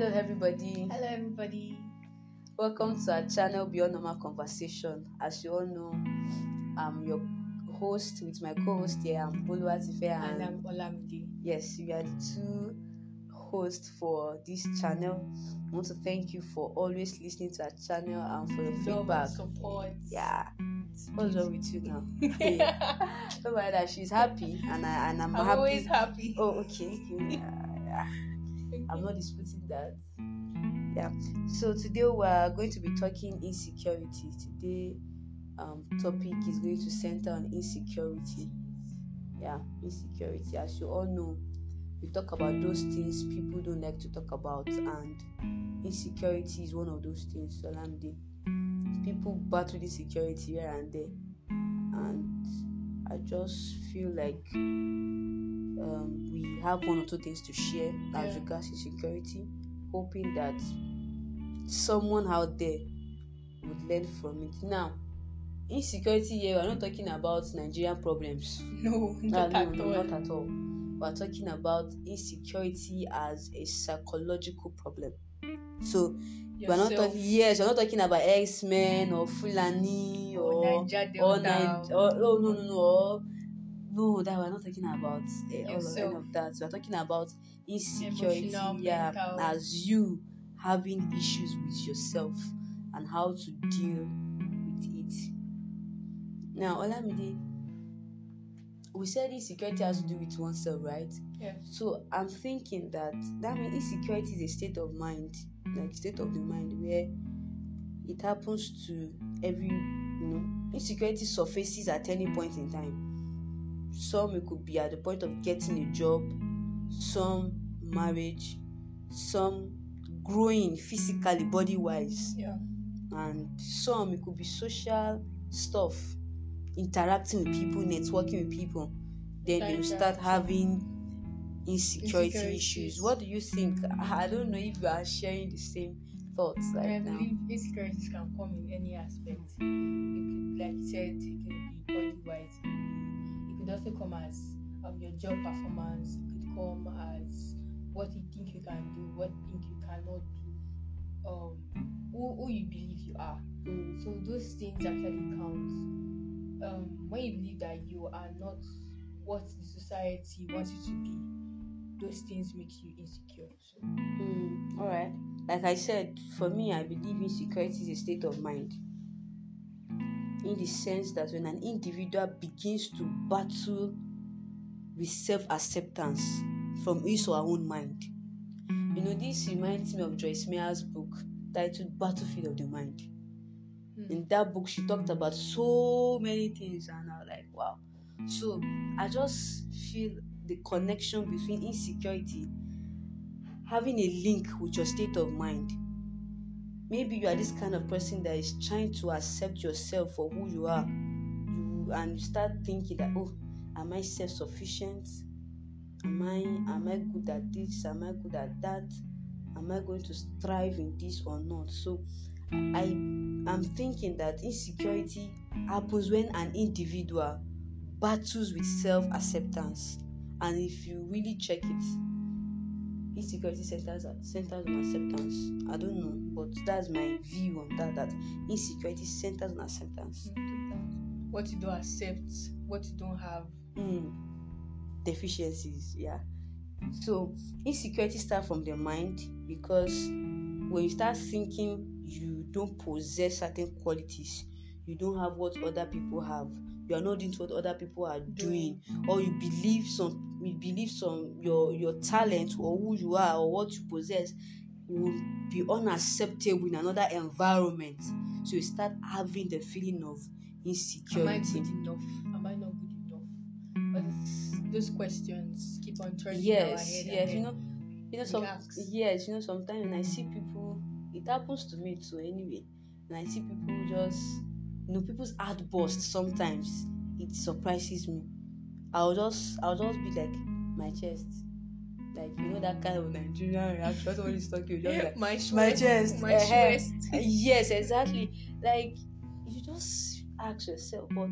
Hello, everybody. Hello, everybody. Welcome to our channel Beyond Normal Conversation. As you all know, I'm your host with my co-host here. I'm Boluwatife And and I'm Olamide. yes, we are the two hosts for this channel. I want to thank you for always listening to our channel and for your feedback. support. Yeah, what's wrong with you now? Don't worry that she's happy and I and I'm, I'm happy. always happy. Oh, okay. Yeah, yeah. I'm not disputing that. Yeah. So today we are going to be talking insecurity. Today, um, topic is going to center on insecurity. Yeah, insecurity. As you all know, we talk about those things people don't like to talk about, and insecurity is one of those things. Solamde. People battle insecurity here and there, and I just feel like um, we have one or two things to share as Yeah. regards insecurity, hoping that someone out there would learn from it. Now, insecurity here, we're not talking about Nigerian problems. No, not no, at no, all. not at all. We're talking about insecurity as a psychological problem. So we're not talking yes, we're not talking about X Men or Fulani or or Naija or nine or oh no no no or, no that we're not talking about eh, all of, any of that we're talking about insecurity yeah mental. as you having issues with yourself and how to deal with it now olamide we said insecurity has to do with oneself right Yeah. so i'm thinking that that means insecurity is a state of mind like state of the mind where it happens to every you know insecurity surfaces at any point in time some it could be at the point of getting a job some marriage some growing physically body wise Yeah. and some it could be social stuff interacting with people networking with people then you start having insecurity Insecurities. issues what do you think i don't know if you are sharing the same thoughts I right now believe insecurities can come in any aspect. It could, like you said, it can be body wise. Could also come as um, your job performance. It could come as what you think you can do, what you think you cannot do, um, who, who you believe you are. So those things actually count. Um, when you believe that you are not what the society wants you to be, those things make you insecure. So mm, all right like i said for me i believe insecurity is a state of mind in the sense that when an individual begins to battle with self-acceptance from his or her own mind. You know this reminds me of joyce meyer's book titled battlefield of the mind. Hmm, in that book she talked about so many things and i was like wow. So i just feel the connection between insecurity having a link with your state of mind maybe you are this kind of person that is trying to accept yourself for who you are. You and you start thinking that oh am i self-sufficient? Am i am i good at this? Am i good at that? Am i going to strive in this or not? So i i'm thinking that insecurity happens when an individual battles with self-acceptance. And if you really check it insecurity centers centers on acceptance i don't know but that's my view on that that insecurity centers on acceptance what you don't accept, what you don't have. mm. deficiencies yeah so insecurity starts from the mind because when you start thinking you don't possess certain qualities you don't have what other people have you are not doing what other people are doing or you believe some you believe some your your talent or who you are or what you possess will be unacceptable in another environment so you start having the feeling of insecurity. Am I good enough? Am I not good enough? But those questions keep on turning yes in our head. yes you know you know some yes you know sometimes when i see people it happens to me too anyway and i see people just you know people's outbursts sometimes it surprises me i'll just i'll just be like my chest. Like you know that kind of nigerian reaction when he's talking you just like my my chest, chest, my chest. yes exactly. Like you just ask yourself but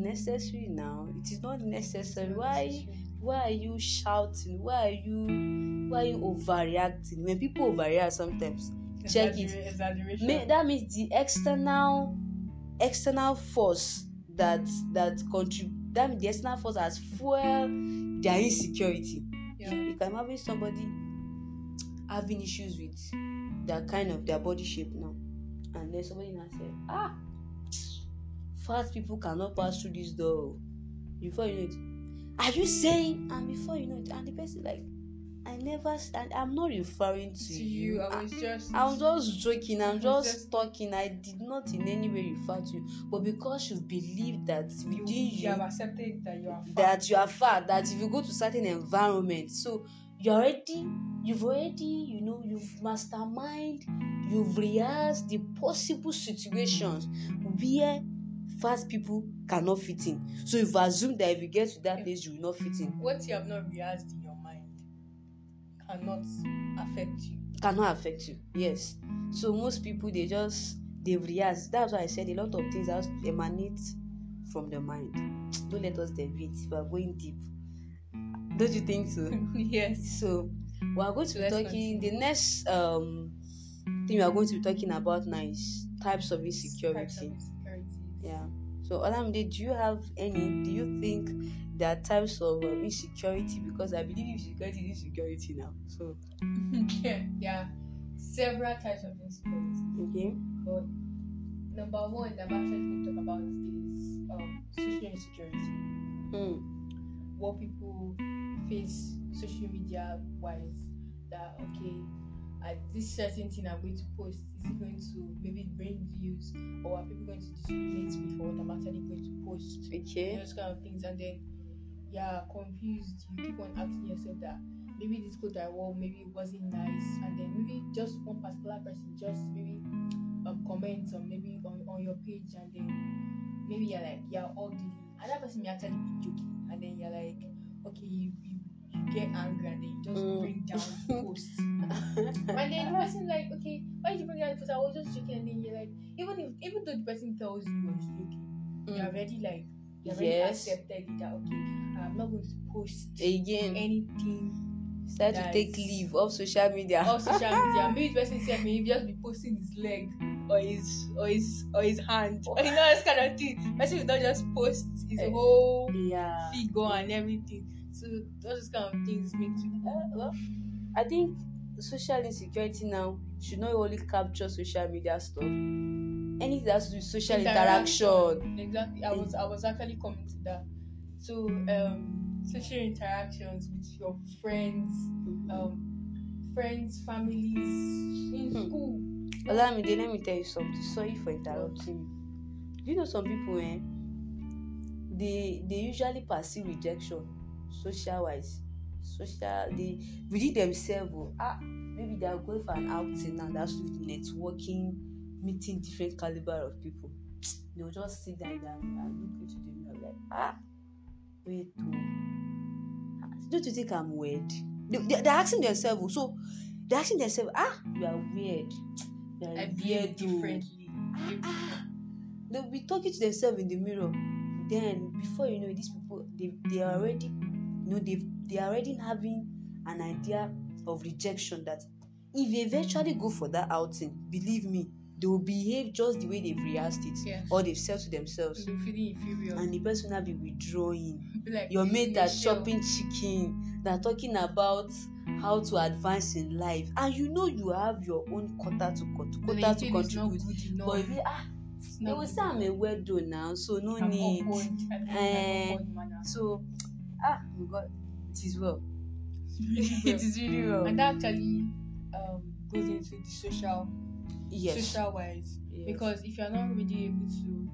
necessary now. It is not necessary. Why why are you shouting? Why are you why are you overreacting? When people overreact sometimes check it. May, that means the external external force that that contribute that the external force has fuel their insecurity. Yeah. you can imagine somebody having issues with their kind of their body shape now. And then somebody now say ah fat people cannot pass through this door. Before you know it are you saying and before you know it and the person like i never s- and i'm not referring to, To you, I was just. I'm just joking. I'm just, just- talking. I did not in any way refer to you, but because you believe that you, within you you, have accepted that you are fat. that you are fat, that if you go to certain environments, so you already, you've already, you know, you've mastermind, you've rehearsed the possible situations where fat people cannot fit in. So you've assumed that if you get to that place, you will not fit in. What you have not rehearsed in cannot affect you. cannot affect you yes. So most people they just they react. That's why i said a lot of things has emanate from the mind. Don't let us deviate. We are going deep don't you think so? Yes. so we are going to be Let's talking continue. the next um thing we are going to be talking about now is types of insecurity Types of yeah. So olamide do you have any? Do you think there are types of um, insecurity because i believe insecurity is insecurity now so yeah, there are several types of insecurities. okay But number one that I'm actually going to talk about is um, social insecurity. mm. What people face social media wise that okay, at this certain thing I'm going to post, is it going to maybe bring views or are people going to discriminate me for what I'm actually going to post? okay those kind of things and then yeah confused you keep on asking yourself that maybe this clothes I wore maybe it wasn't nice and then maybe just one particular person just maybe um comment on maybe on, on your page and then maybe you're like you're ugly and that person may actually be joking and then you're like okay you, you, you get angry and then you just Mm. bring down the post and then the person like okay why did you bring down the post I was just joking and then you're like even if even though the person tells you you was joking you're Mm. already like you already Yes. accepted that okay. I'm not going to post again. anything start to take leave of social media. on social media. Maybe the person said maybe just be posting his leg or his or his or his hand. Or you know this kind of thing. Person will not just post his Eh. whole yeah. figure and everything. So those kind of things make you Uh, well, i think social insecurity now should not only capture social media stuff anything that has to do with social interaction, exactly. I was i was actually coming to that. So um social interactions with your friends um, friends, families, in Hmm. school. olamide let me tell you something. Sorry for interrupting you. Do you know some people eh they they usually perceive rejection social wise. Social they within themselves oh, ah maybe they are going for an outing now that's with networking meeting different caliber of people they will just sit down there and, look into the mirror like ah wait oh don't you think i'm weird they, they, they're asking themselves so they're asking themselves ah you are weird you are I weird oh. differently. Ah, ah. they'll be talking to themselves in the mirror then before you know it, these people they they are already you know they they are already having an idea of rejection that if they eventually go for that outing believe me they will behave just the way they've rehearsed it. Yes. or they've said to themselves. Be feeling inferior. and the person will be withdrawing. Be like, your "This mate is are a shell." chopping chicken they're talking about how to advance in life. And you know you have your own quota to But quota to feel it's not contribute. but if you ah they will say i'm a weirdo now so no I'm need. awkward. I think I'm awkward manner. so ah my god it is well. It is really well. and that actually um, goes into the social yes. social wise. Yes. because if you're not really able to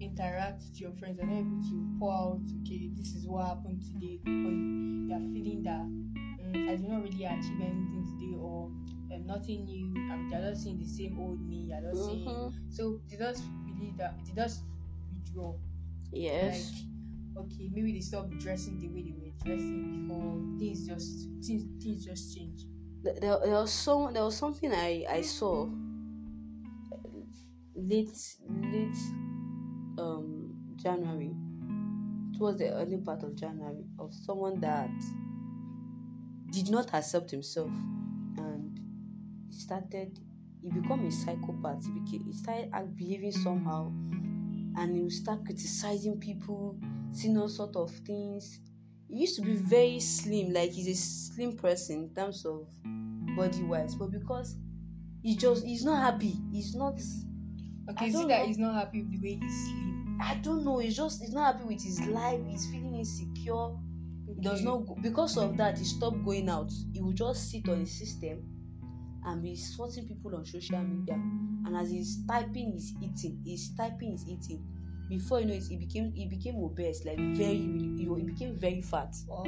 interact with your friends you're not able to pour out okay this is what happened today or you- you're feeling that mm, i did not really achieve anything today or um, nothing new um, you're just seeing the same old me you're just seeing Mhm. so they just believe that they just withdraw. Yes. Like okay maybe they stop dressing the way they were dressing before things just things, things just change. There, there was some there was something i i saw late late um january towards the early part of January of someone that did not accept himself and started he become a psychopath. He became he started behaving somehow and he will start criticizing people, seeing all sort of things. He used to be very slim, like he's a slim person in terms of body wise, but because he just he's not happy, he's not Okay, is it that know. he's not happy with the way he's slim? I don't know. He's just he's not happy with his life. He's feeling insecure. He does Okay. not go, because of that. He stopped going out. He will just sit on his system and be sorting people on social media. And as he's typing, he's eating. He's typing, he's eating. Before you know it, he became he became obese, like very you know, he became very fat, Wow.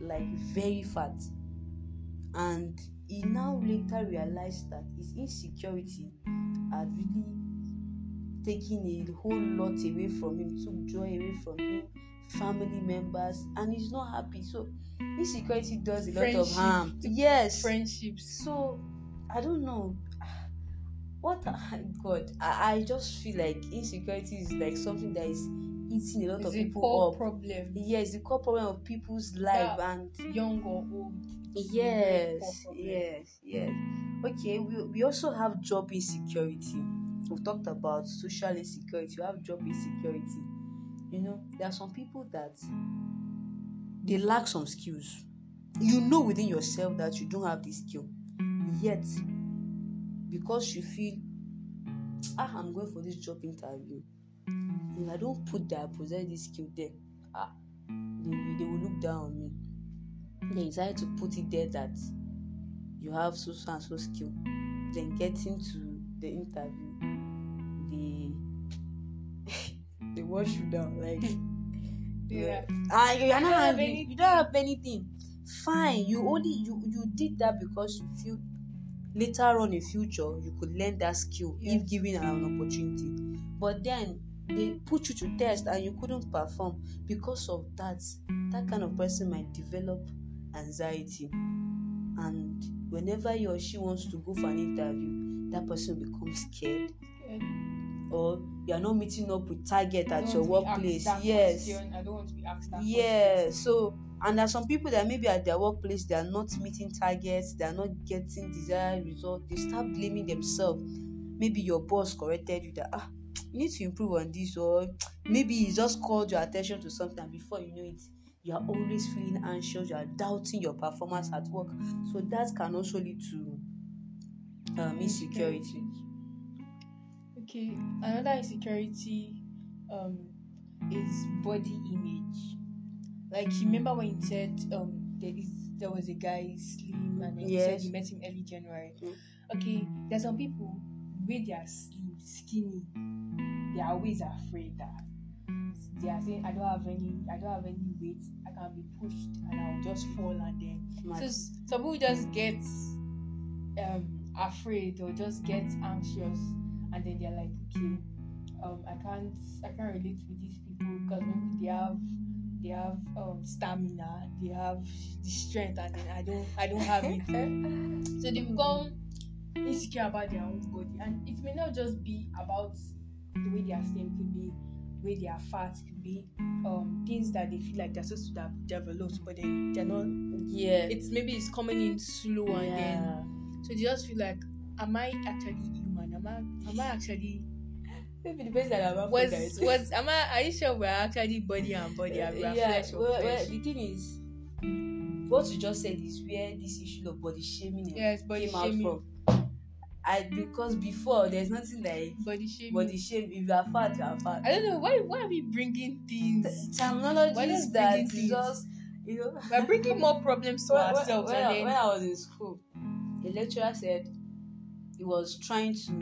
like very fat. And he now later realized that his insecurity had really taken a whole lot away from him, took joy away from him, family members, and he's not happy. So insecurity does a lot of harm. Yes. Friendships. So I don't know. What God, I, I just feel like insecurity is like something that is eating a lot Is of a people core up. problem. Yes, the core problem of people's life Yeah. and Young or old. it's yes yes yes okay we, we also have job insecurity we've talked about social insecurity you have job insecurity. You know there are some people that they lack some skills. You know within yourself that you don't have this skill yet because you feel ah i'm going for this job interview. If i don't put that i possess this skill there ah they, will- they will look down on me. They decide to put it there that you have so and so skill then getting to the interview they they wash you down like. Yeah. ah you not don't have having any- you don't have anything. Fine you only you you did that because you feel later on in future you could learn that skill if given an opportunity. But then they put you to test and you couldn't perform. Because of that that kind of person might develop anxiety. And whenever he or she wants to go for an interview that person becomes become scared or you are not meeting up with target I at your want to be workplace yes. I don't want to be asked yeah so and there are some people that maybe at their workplace they are not meeting targets they are not getting desired result they start blaming themselves. Maybe your boss corrected you that ah you need to improve on this or maybe he just called your attention to something and before you know it you are always feeling anxious you are doubting your performance at work. So that can also lead to um, insecurity Okay, another insecurity um is body image. Like you remember when you said um there is there was a guy slim and then you said you met him early January. Mm. Okay, there's some people they are slim, skinny, they are always afraid that they are saying I don't have any I don't have any weight, I can be pushed and I'll just fall and then so some people just get um afraid or just get anxious and then they're like okay um i can't i can't relate with these people because maybe they have they have um stamina they have the strength and then i don't i don't have it. So they become insecure about their own body. And it may not just be about the way they are slim could be the way they are fat could be um things that they feel like they're supposed to have developed but then they're not. Yeah. It's maybe it's coming in slow and then yeah. so they just feel like am i actually am i actually maybe the person that I'm was was am i are you sure we're actually body and body and we're yeah, flesh well, well, the thing is, what you just said is where this issue of body shaming yes body came out from. I because before there's nothing like body shaming body shame. If you are fat, you are fat. i don't know why why are we bringing things The terminology is that things? just you know. we're bringing more problems to when, when- ourselves when, and I, when I was in school, a lecturer said he was trying to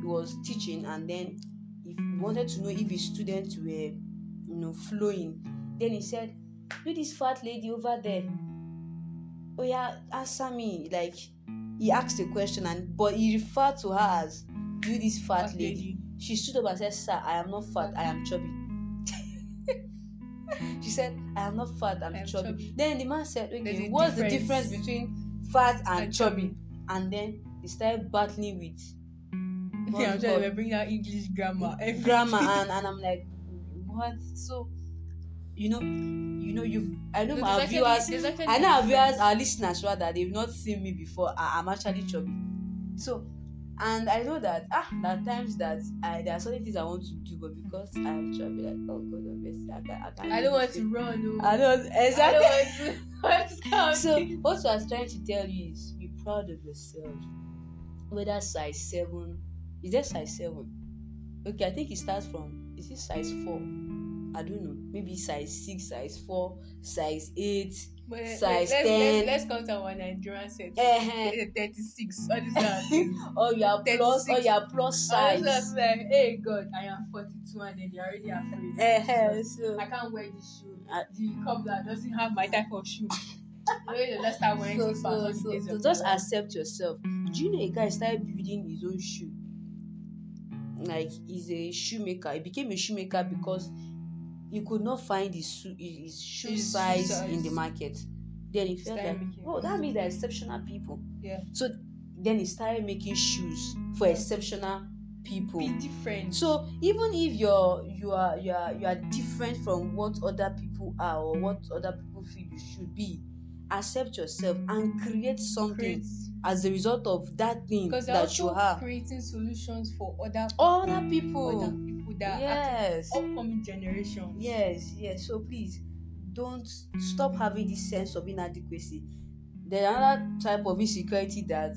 he was teaching and then he wanted to know if his students were you know flowing, then he said, "Do this fat lady over there. Oh yeah, answer me." Like he asked a question and but he referred to her as "You this fat Fat lady." lady. She stood up and said, Sir, I am not fat, I am chubby. she said, I am not fat, I'm chubby. chubby. Then the man said, Okay, what's the difference. difference between fat and, And chubby? chubby. And then they started battling with yeah, I'm called we're bringing out english grammar everything. grammar and, and I'm like, what? So you know, you know, you've I know No, my actually- viewers I know our viewers, our listeners rather, they've not seen me before. I, I'm actually chubby. So, and I know that ah, there are times that I there are certain things I want to do, but because I'm chubby, like oh god, obviously I can't. I, can't I do don't want to run. No. I don't exactly. I don't want to. want to So what I was trying to tell you is be proud of yourself. Whether size seven, is there size seven? Okay, I think it starts from is it size four? I don't know. Maybe size six, size four, size eight. But size let's, 10. Let's, let's count our Nigerian set. 36. What is that? or your plus, or 36. your plus I size. was just like, hey God, I am 42 and then they're already afraid. Eh, so I can't wear this shoe. I- the cobbler doesn't have my type of shoe. Just start wearing so, so, so, so just accept yourself. Do you know a guy started building his own shoe? Like he's a shoemaker. He became a shoemaker because he could not find his shoe, his shoe His size in the market. Then he felt like, oh, that means they're exceptional people. Yeah. So then he started making shoes for Yeah. exceptional people. Be different. So even if you're you are you are you are different from what other people are or what other people feel you should be, accept yourself and create something create as a result of that thing that you have. creating solutions for other Other other people. people that Yes. upcoming generations. Yes, yes. So please don't stop having this sense of inadequacy. There's another type of insecurity that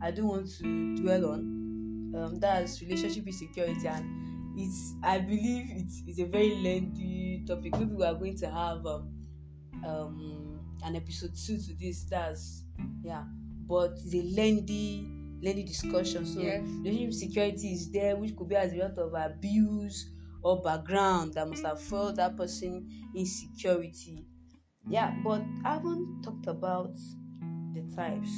I don't want to dwell on. Um, that's relationship insecurity, and it's I believe it's, it's a very lengthy topic. Maybe we are going to have um, um an episode two to this. That's yeah, but it's a lengthy lengthy discussion. So Yes. relationship security is there, which could be as a result of abuse or background that must have mm-hmm. felt that person insecurity. Yeah, but I haven't talked about the types.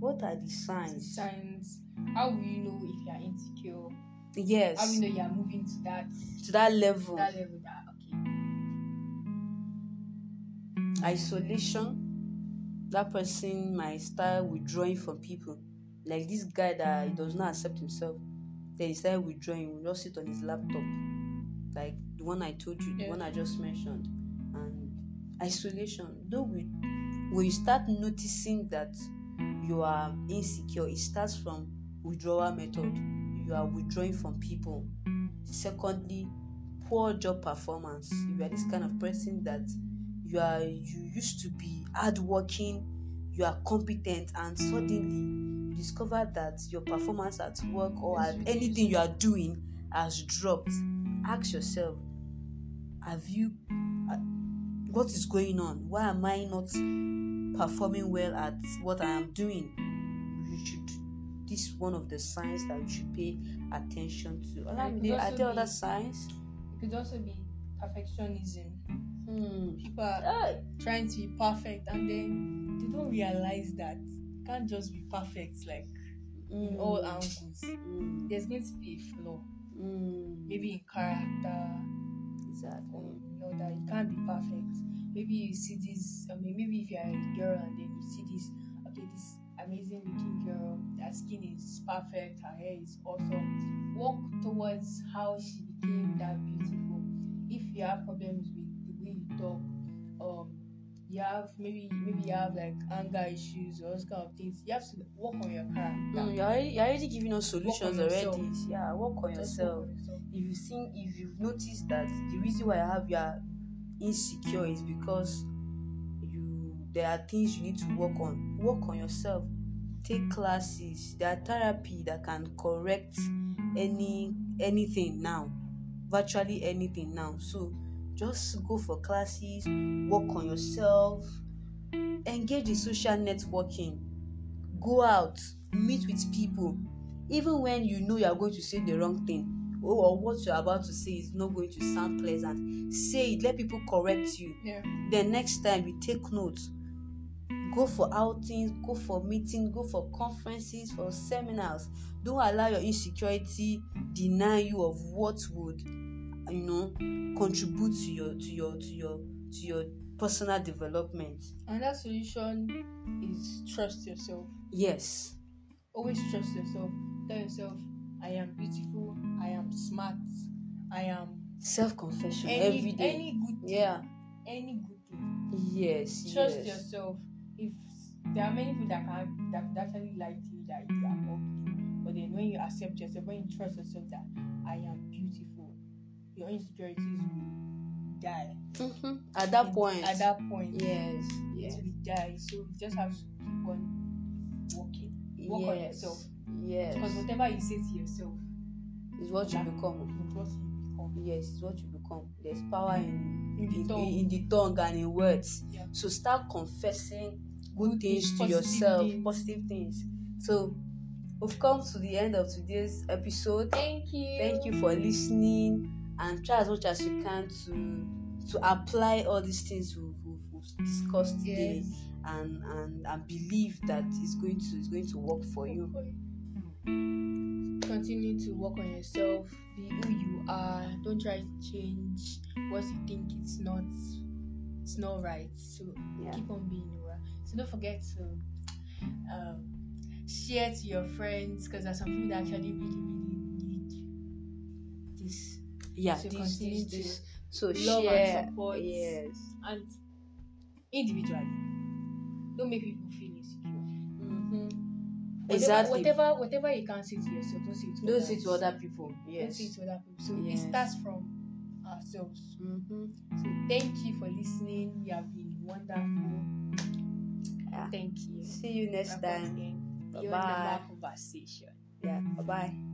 What are the signs? Signs. How will you know if you are insecure? Yes. How will you know you are moving to that to that level. that level? Isolation. That person might start withdrawing from people. Like this guy that he does not accept himself. Then he started withdrawing. He will just sit on his laptop. Like the one I told you, the Yeah. one I just mentioned. And isolation. Though we when you start noticing that you are insecure, it starts from withdrawal method. You are withdrawing from people. Secondly, poor job performance. If you are this kind of person that you are you used to be hardworking, you are competent, and suddenly you discover that your performance at work or at anything you are doing has dropped. Ask yourself, have you uh, what is going on? Why am I not performing well at what I am doing? You should this is one of the signs that you should pay attention to. are there other signs? It could also be perfectionism. Hmm. People are Ah, trying to be perfect and then they don't realize that you can't just be perfect like in mm, all angles. mm, There's going to be a flaw, mm, maybe in character exactly. or you know that you can't be perfect. Maybe you see this. I mean, maybe if you're a girl and then you see this, okay, this amazing looking girl, her skin is perfect, her hair is awesome. Walk towards how she became that beautiful. If you have problems you um, you have maybe maybe you have like anger issues or those kind of things. You have to work on your character. Mm, you're already you're already giving us solutions yourself. already. Yeah, work on Just work yourself. on yourself. If you think if you've noticed that the reason why I have your insecure is because you there are things you need to work on. Work on yourself. Take classes. There are therapy that can correct any anything now. Virtually anything now. So just go for classes, work on yourself, engage in social networking, go out, meet with people, even when you know you are going to say the wrong thing or what you're about to say is not going to sound pleasant. Say it, let people correct you. Yeah. Then next time you take notes. Go for outings, go for meetings, go for conferences, for seminars. Don't allow your insecurity deny you of what would, you know, contribute to your to your to your to your personal development. And that solution is trust yourself. Yes. Always trust yourself. Tell yourself, I am beautiful, I am smart, I am Self confession any, every day. any good thing. Yeah. any good thing. yes Trust yes yourself. If there are many people that can that could actually lie to you that you are ugly, but then when you accept yourself, when you trust yourself that I am your insecurities will die. Mhm. at that point At that point, yes it yes will die. So you just have to keep on working. Work on yourself. yes Because whatever you say to yourself is what you become is what you become. yes it's what you become there's power in In the in, tongue. in, in the tongue and in words Yeah. so start confessing good Good things things, to yourself things. positive things so we've come to the end of today's episode Thank you. thank you for listening and try as much as you can to to apply all these things we've, we've, we've discussed today and, and and believe that it's going to it's going to work for you Continue to work on yourself. Be who you are. Don't try to change what you think it's not. It's not right. So yeah keep on being you are. So don't forget to um, share to your friends because there's some people that actually really really. Yeah So this, continue this, to this. so love and share support. yes and individually. Don't make people feel insecure. mm-hmm. Whatever, exactly Whatever, whatever you can say to yourself, don't say it to don't others. say to other people yes Don't say to other people. So Yes. it starts from ourselves. mm-hmm. So thank you for listening. You have been wonderful. Yeah. Thank you. see you next Welcome time. Bye bye. conversation. yeah bye bye